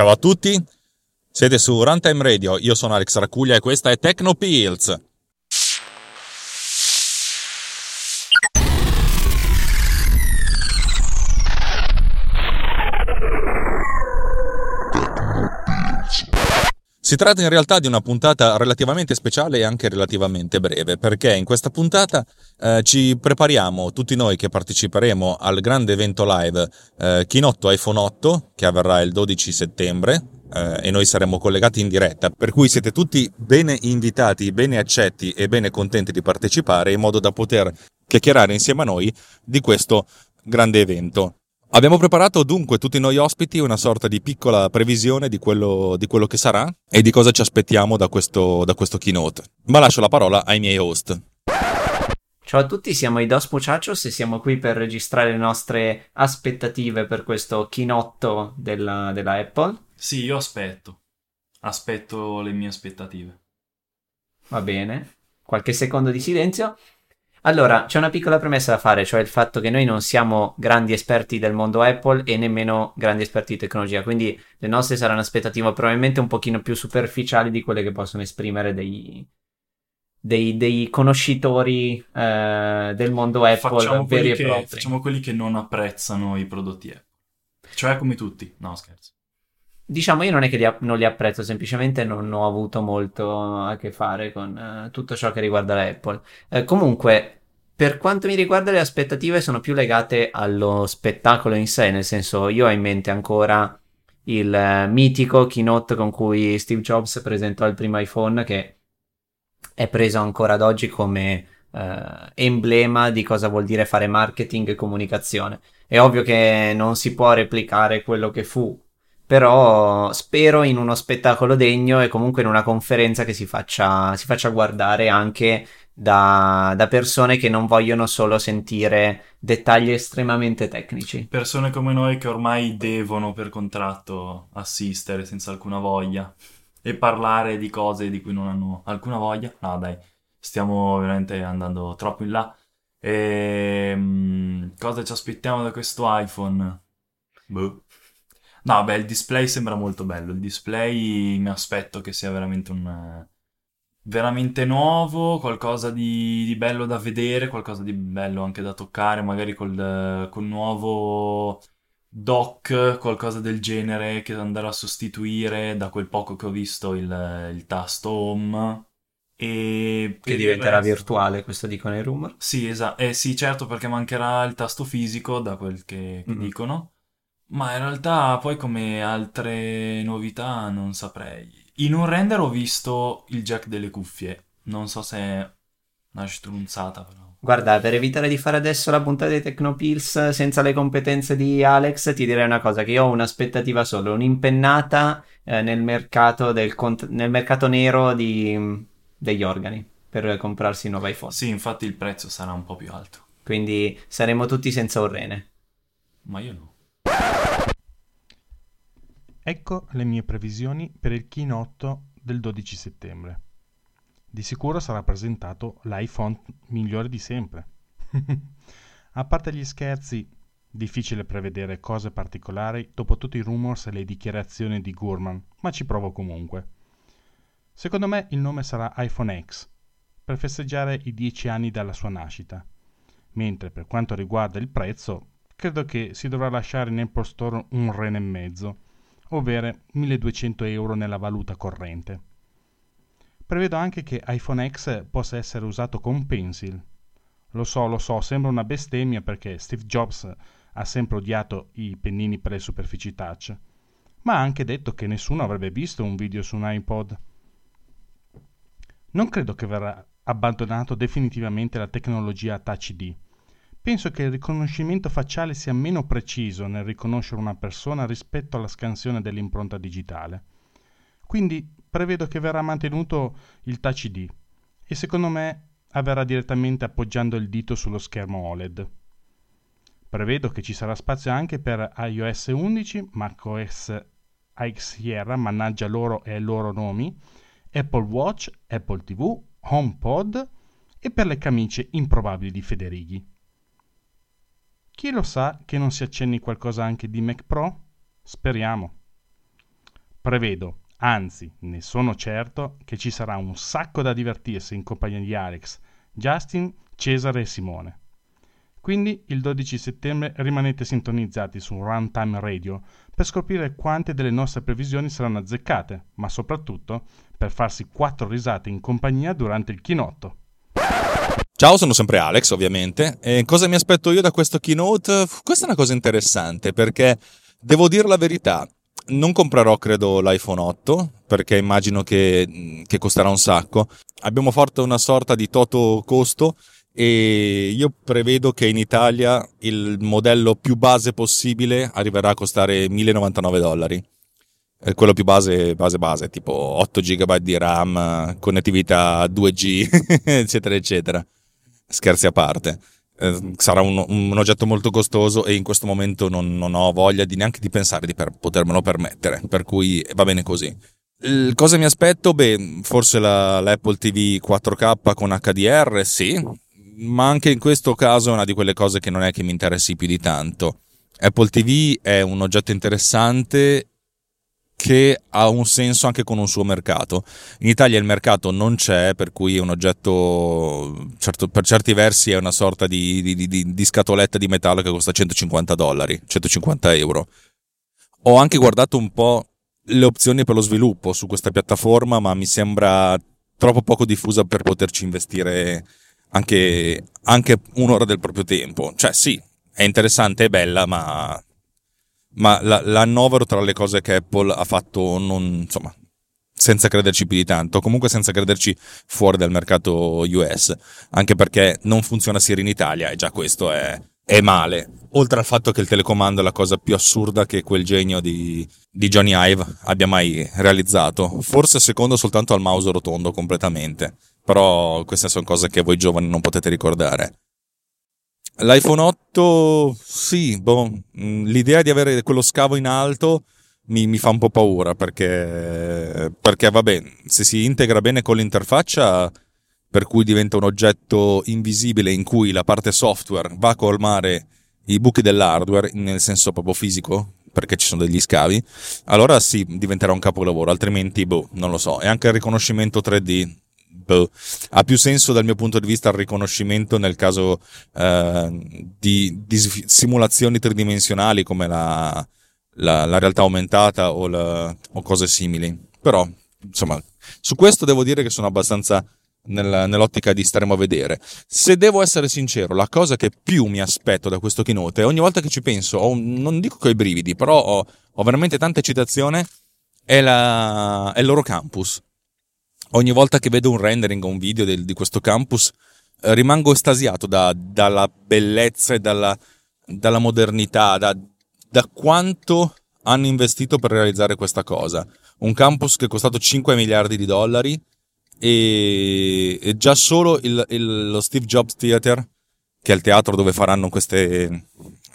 Ciao a tutti, siete su Runtime Radio, io sono Alex Racuglia e questa è Techno Pills. Si tratta in realtà di una puntata relativamente speciale e anche relativamente breve, perché in questa puntata eh, ci prepariamo, tutti noi che parteciperemo al grande evento live eh, Kinotto iPhone 8, che avverrà il 12 settembre, eh, e noi saremo collegati in diretta, per cui siete tutti bene invitati, bene accetti e bene contenti di partecipare in modo da poter chiacchierare insieme a noi di questo grande evento. Abbiamo preparato dunque tutti noi ospiti una sorta di piccola previsione di quello, di quello che sarà e di cosa ci aspettiamo da questo, da questo keynote. Ma lascio la parola ai miei host. Ciao a tutti, siamo i Dos Muchachos e siamo qui per registrare le nostre aspettative per questo keynote della, della Apple. Sì, io aspetto. Aspetto le mie aspettative. Va bene. Qualche secondo di silenzio. Allora, c'è una piccola premessa da fare, cioè il fatto che noi non siamo grandi esperti del mondo Apple e nemmeno grandi esperti di tecnologia, quindi le nostre saranno aspettative probabilmente un pochino più superficiali di quelle che possono esprimere dei, dei, dei conoscitori eh, del mondo Apple Facciamo veri e che, propri. facciamo quelli che non apprezzano i prodotti Apple. Cioè come tutti. No, scherzo. Diciamo, io non è che li app- non li apprezzo, semplicemente non ho avuto molto a che fare con eh, tutto ciò che riguarda la Apple. Eh, comunque, per quanto mi riguarda, le aspettative sono più legate allo spettacolo in sé, nel senso, io ho in mente ancora il eh, mitico keynote con cui Steve Jobs presentò il primo iPhone, che è preso ancora ad oggi come emblema di cosa vuol dire fare marketing e comunicazione. È ovvio che non si può replicare quello che fu però spero in uno spettacolo degno e comunque in una conferenza che si faccia, si faccia guardare anche da, da, persone che non vogliono solo sentire dettagli estremamente tecnici. Persone come noi che ormai devono per contratto assistere senza alcuna voglia e parlare di cose di cui non hanno alcuna voglia. No, dai, stiamo veramente andando troppo in là. E, um, cosa ci aspettiamo da questo iPhone? Boh. No, beh, il display sembra molto bello. Il display mi aspetto che sia veramente un. veramente nuovo, qualcosa di, di bello da vedere, qualcosa di bello anche da toccare, magari col, col nuovo dock, qualcosa del genere che andrà a sostituire da quel poco che ho visto il, il tasto home. E che diventerà virtuale, questo dicono i rumor? Sì, esatto. Eh, sì, certo, perché mancherà il tasto fisico, da quel che, che mm-hmm. dicono. Ma in realtà poi come altre novità non saprei. In un render ho visto il jack delle cuffie. Non so se è una strunzata però. Guarda, per evitare di fare adesso la puntata di Tecnopills senza le competenze di Alex, ti direi una cosa, che io ho un'aspettativa solo, un'impennata eh, nel, mercato del cont- nel mercato nero di, degli organi per comprarsi un nuovo iPhone. Sì, infatti il prezzo sarà un po' più alto. Quindi saremo tutti senza un rene. Ma io no. Ecco le mie previsioni per il keynote del 12 settembre. Di sicuro sarà presentato l'iPhone migliore di sempre. A parte gli scherzi, difficile prevedere cose particolari dopo tutti i rumors e le dichiarazioni di Gurman, ma ci provo comunque. Secondo me il nome sarà iPhone X, per festeggiare i 10 anni dalla sua nascita, mentre per quanto riguarda il prezzo, credo che si dovrà lasciare in Apple Store un rene e mezzo, ovvero 1200 euro nella valuta corrente. Prevedo anche che iPhone X possa essere usato con Pencil. Lo so, lo so, sembra una bestemmia perché Steve Jobs ha sempre odiato i pennini per le superfici touch, ma ha anche detto che nessuno avrebbe visto un video su un iPod. Non credo che verrà abbandonato definitivamente la tecnologia Touch ID, penso che il riconoscimento facciale sia meno preciso nel riconoscere una persona rispetto alla scansione dell'impronta digitale. Quindi prevedo che verrà mantenuto il Touch ID e secondo me avverrà direttamente appoggiando il dito sullo schermo OLED. Prevedo che ci sarà spazio anche per iOS 11, macOS X Sierra, mannaggia loro e i loro nomi, Apple Watch, Apple TV, HomePod e per le camicie improbabili di Federighi. Chi lo sa che non si accenni qualcosa anche di Mac Pro? Speriamo. Prevedo, anzi ne sono certo, che ci sarà un sacco da divertirsi in compagnia di Alex, Justin, Cesare e Simone. Quindi il 12 settembre rimanete sintonizzati su Runtime Radio per scoprire quante delle nostre previsioni saranno azzeccate, ma soprattutto per farsi quattro risate in compagnia durante il chinotto. Ciao, sono sempre Alex, ovviamente. E cosa mi aspetto io da questo keynote? Questa è una cosa interessante perché devo dire la verità. Non comprerò, credo, l'iPhone 8 perché immagino che, che costerà un sacco. Abbiamo fatto una sorta di toto costo e io prevedo che in Italia il modello più base possibile arriverà a costare 1099 dollari. Quello più base, base, base, tipo 8 GB di RAM, connettività 2G, eccetera, eccetera. Scherzi a parte. Eh, sarà un, un, oggetto molto costoso e in questo momento non, non ho voglia di neanche di pensare di per, potermelo permettere, per cui va bene così. cosa mi aspetto? Beh, forse la, l'Apple TV 4K con HDR, sì, ma anche in questo caso è una di quelle cose che non è che mi interessi più di tanto. Apple TV è un oggetto interessante che ha un senso anche con un suo mercato. In Italia il mercato non c'è, per cui è un oggetto, certo, per certi versi è una sorta di, di, di, di, scatoletta di metallo che costa 150 dollari, 150 euro. Ho anche guardato un po' le opzioni per lo sviluppo su questa piattaforma, ma mi sembra troppo poco diffusa per poterci investire anche, anche un'ora del proprio tempo. Cioè sì, è interessante, è bella, ma, ma la, la annovero tra le cose che Apple ha fatto non, insomma, senza crederci più di tanto, comunque senza crederci fuori dal mercato US, anche perché non funziona Siri in Italia e già questo è, è male. Oltre al fatto che il telecomando è la cosa più assurda che quel genio di, di Johnny Ive abbia mai realizzato, forse secondo soltanto al mouse rotondo completamente però queste sono cose che voi giovani non potete ricordare. L'iPhone 8, sì, boh, mm, l'idea di avere quello scavo in alto mi, mi fa un po' paura perché, perché, vabbè, se si integra bene con l'interfaccia, per cui diventa un oggetto invisibile in cui la parte software va a colmare i buchi dell'hardware, nel senso proprio fisico, perché ci sono degli scavi, allora sì, diventerà un capolavoro, altrimenti, boh, non lo so. E anche il riconoscimento 3D boh, ha più senso dal mio punto di vista il riconoscimento nel caso eh, di, di, simulazioni tridimensionali come la, la, la realtà aumentata o, la, o, cose simili. Però, insomma, su questo devo dire che sono abbastanza nel, nell'ottica di staremo a vedere. Se devo essere sincero, la cosa che più mi aspetto da questo keynote, ogni volta che ci penso, ho, non dico coi brividi, però ho, ho veramente tanta eccitazione, è, la, è il loro campus ogni volta che vedo un rendering o un video del, di questo campus eh, rimango estasiato da, dalla bellezza e dalla, dalla modernità, da, da, quanto hanno investito per realizzare questa cosa. Un campus che è costato 5 miliardi di dollari e, e già solo il, il, lo Steve Jobs Theater, che è il teatro dove faranno queste,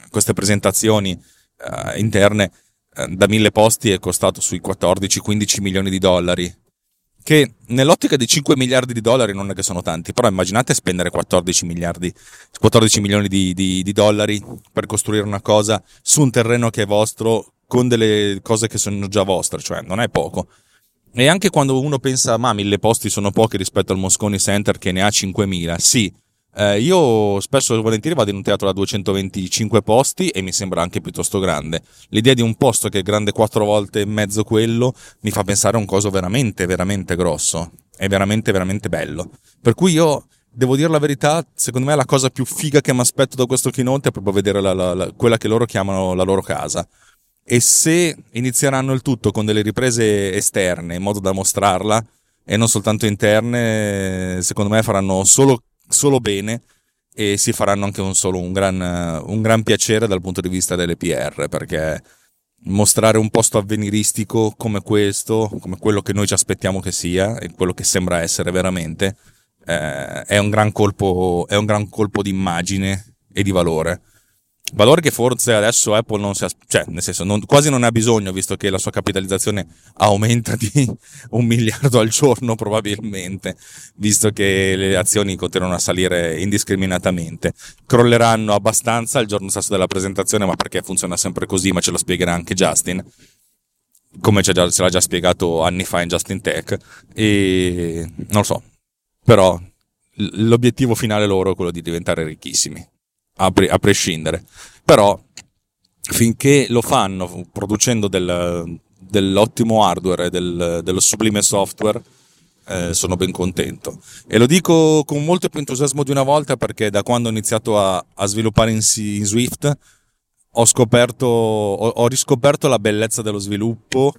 queste presentazioni uh, interne, uh, da mille posti è costato sui 14-15 milioni di dollari che nell'ottica di 5 miliardi di dollari non è che sono tanti, però immaginate spendere 14 miliardi, 14 milioni di, di, di dollari per costruire una cosa su un terreno che è vostro con delle cose che sono già vostre, cioè non è poco. E anche quando uno pensa, ma mille posti sono pochi rispetto al Mosconi Center che ne ha 5.000, sì, eh, io spesso e volentieri vado in un teatro da 225 posti e mi sembra anche piuttosto grande. L'idea di un posto che è grande quattro volte e mezzo quello mi fa pensare a un coso veramente, veramente grosso. È veramente, veramente bello. Per cui io devo dire la verità, secondo me la cosa più figa che mi aspetto da questo keynote è proprio vedere la, la, la, quella che loro chiamano la loro casa. E se inizieranno il tutto con delle riprese esterne in modo da mostrarla e non soltanto interne, secondo me faranno solo solo bene e si faranno anche un solo un gran, un gran piacere dal punto di vista delle PR perché mostrare un posto avveniristico come questo, come quello che noi ci aspettiamo che sia e quello che sembra essere veramente, eh, è, un gran colpo, è un gran colpo di immagine e di valore. Valore che forse adesso Apple non si ha, cioè, nel senso, non, quasi non ha bisogno, visto che la sua capitalizzazione aumenta di un miliardo al giorno, probabilmente, visto che le azioni continuano a salire indiscriminatamente. Crolleranno abbastanza il giorno stesso della presentazione, ma perché funziona sempre così, ma ce lo spiegherà anche Justin come ce l'ha già spiegato anni fa in Justin Tech e non lo so però l'obiettivo finale loro è quello di diventare ricchissimi a, pre- a prescindere. Però finché lo fanno producendo del, dell'ottimo hardware e del, dello sublime software, eh, sono ben contento. E lo dico con molto più entusiasmo di una volta perché da quando ho iniziato a, a sviluppare in, in, Swift ho, scoperto, ho, ho, riscoperto la bellezza dello sviluppo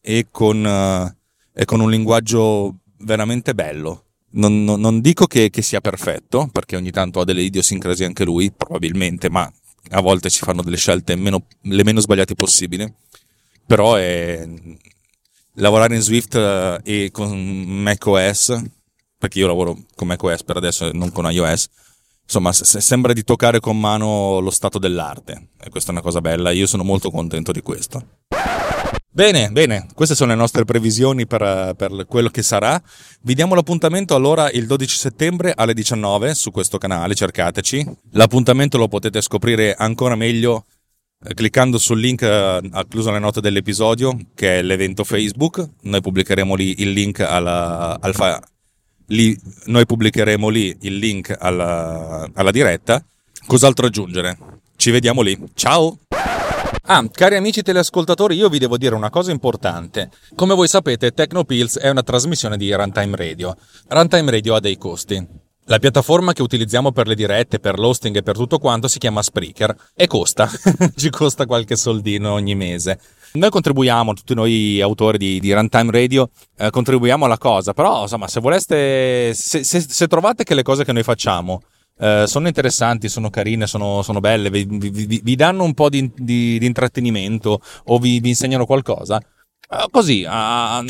e con, uh, e con un linguaggio veramente bello non, non, non dico che, che, sia perfetto, perché ogni tanto ha delle idiosincrasie anche lui, probabilmente, ma a volte ci fanno delle scelte meno, le meno sbagliate possibili. Però è lavorare in Swift eh, e con macOS, perché io lavoro con macOS per adesso e non con iOS, insomma, sembra di toccare con mano lo stato dell'arte. E questa è una cosa bella, io sono molto contento di questo. Bene, bene, queste sono le nostre previsioni per, per, quello che sarà. Vi diamo l'appuntamento allora il 12 settembre alle 19 su questo canale, cercateci. L'appuntamento lo potete scoprire ancora meglio eh, cliccando sul link eh, incluso nelle note dell'episodio, che è l'evento Facebook. Noi pubblicheremo lì il link alla, al fa- lì, lì il link alla, alla diretta. Cos'altro aggiungere? Ci vediamo lì. Ciao! Ah, cari amici teleascoltatori, io vi devo dire una cosa importante. Come voi sapete, Tecnopills è una trasmissione di Runtime Radio. Runtime Radio ha dei costi. La piattaforma che utilizziamo per le dirette, per l'hosting e per tutto quanto si chiama Spreaker e costa, ci costa qualche soldino ogni mese. Noi contribuiamo, tutti noi autori di, di Runtime Radio, eh, contribuiamo alla cosa, però insomma se voleste, se, se, se trovate che le cose che noi facciamo Uh, sono interessanti, sono carine, sono, sono belle, vi, vi, vi, danno un po' di, di, di intrattenimento o vi, vi insegnano qualcosa. Uh, così, uh,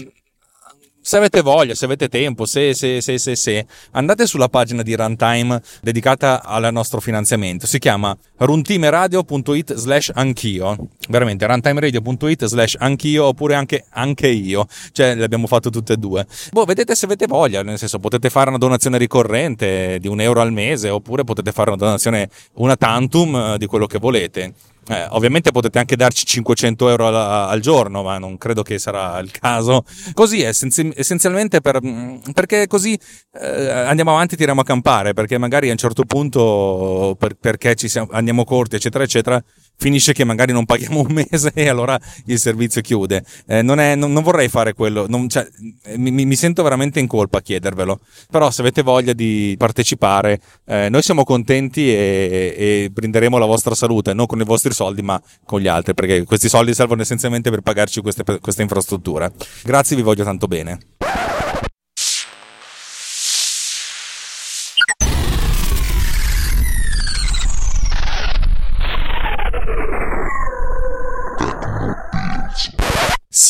se avete voglia, se avete tempo, se, se, se, se, se, andate sulla pagina di Runtime dedicata al nostro finanziamento. Si chiama runtimeradio.it slash anch'io. Veramente, runtimeradio.it slash anch'io oppure anche anche io. Cioè, le abbiamo fatto tutte e due. Boh, vedete se avete voglia, nel senso, potete fare una donazione ricorrente di un euro al mese oppure potete fare una donazione una tantum eh, di quello che volete. Eh, ovviamente potete anche darci 500 euro al, al, giorno, ma non credo che sarà il caso. Così essenzi- essenzialmente per, mm, perché così eh, andiamo avanti, tiriamo a campare, perché magari a un certo punto, per, perché ci siamo, andiamo corti, eccetera, eccetera, finisce che magari non paghiamo un mese e allora il servizio chiude. Eh, non, è, non, non, vorrei fare quello, non, cioè, mi, mi, sento veramente in colpa a chiedervelo. Però se avete voglia di partecipare, eh, noi siamo contenti e, e, brinderemo la vostra salute, non con i vostri soldi ma con gli altri, perché questi soldi servono essenzialmente per pagarci queste, questa infrastruttura. Grazie, vi voglio tanto bene.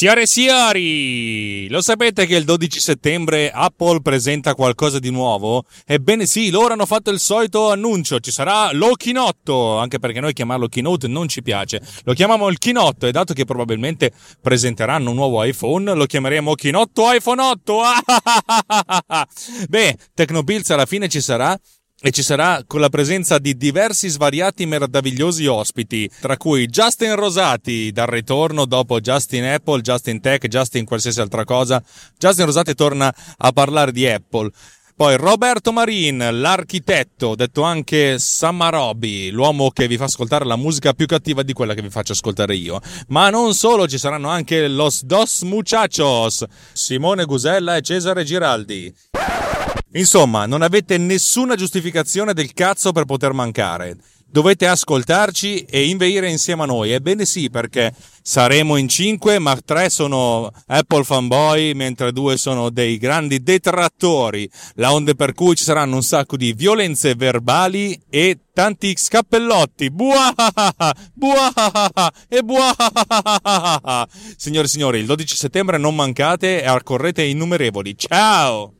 Signore e signori, lo sapete che il 12 settembre Apple presenta qualcosa di nuovo? Ebbene sì, loro hanno fatto il solito annuncio, ci sarà lo Chinotto, anche perché noi chiamarlo Keynote non ci piace, lo chiamiamo il Chinotto e dato che probabilmente presenteranno un nuovo iPhone, lo chiameremo Chinotto iPhone 8. Beh, Tecnobills alla fine ci sarà e ci sarà con la presenza di diversi svariati meravigliosi ospiti, tra cui Justin Rosati dal ritorno dopo Justin Apple, Justin Tech, Justin qualsiasi altra cosa. Justin Rosati torna a parlare di Apple. Poi Roberto Marin, l'architetto, detto anche Samarobi, l'uomo che vi fa ascoltare la musica più cattiva di quella che vi faccio ascoltare io. Ma non solo, ci saranno anche Los Dos Muchachos, Simone Gusella e Cesare Giraldi. Insomma, non avete nessuna giustificazione del cazzo per poter mancare. dovete ascoltarci e inveire insieme a noi. Ebbene sì, perché saremo in cinque, ma tre sono Apple fanboy, mentre due sono dei grandi detrattori. La onde per cui ci saranno un sacco di violenze verbali e tanti scappellotti. Buahaha, buahaha e buahaha. Signore e signori, il 12 settembre non mancate e accorrete innumerevoli. Ciao!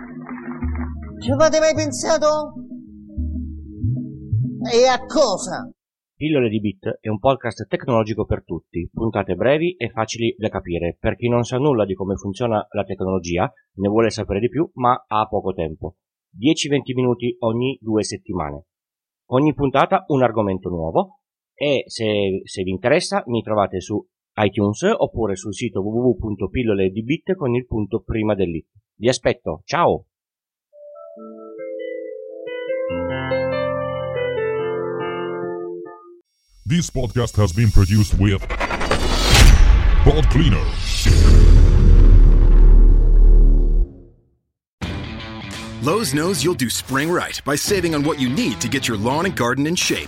Ci avete mai pensato? E a cosa? Pillole di Bit è un podcast tecnologico per tutti, puntate brevi e facili da capire per chi non sa nulla di come funziona la tecnologia, ne vuole sapere di più, ma ha poco tempo. 10-20 minuti ogni due settimane. Ogni puntata un argomento nuovo e se, se vi interessa mi trovate su iTunes oppure sul sito www.pilloledibit con il punto prima dell'it. Vi aspetto, ciao! This podcast has been produced with Pod Cleaner. Lowe's knows you'll do spring right by saving on what you need to get your lawn and garden in shape.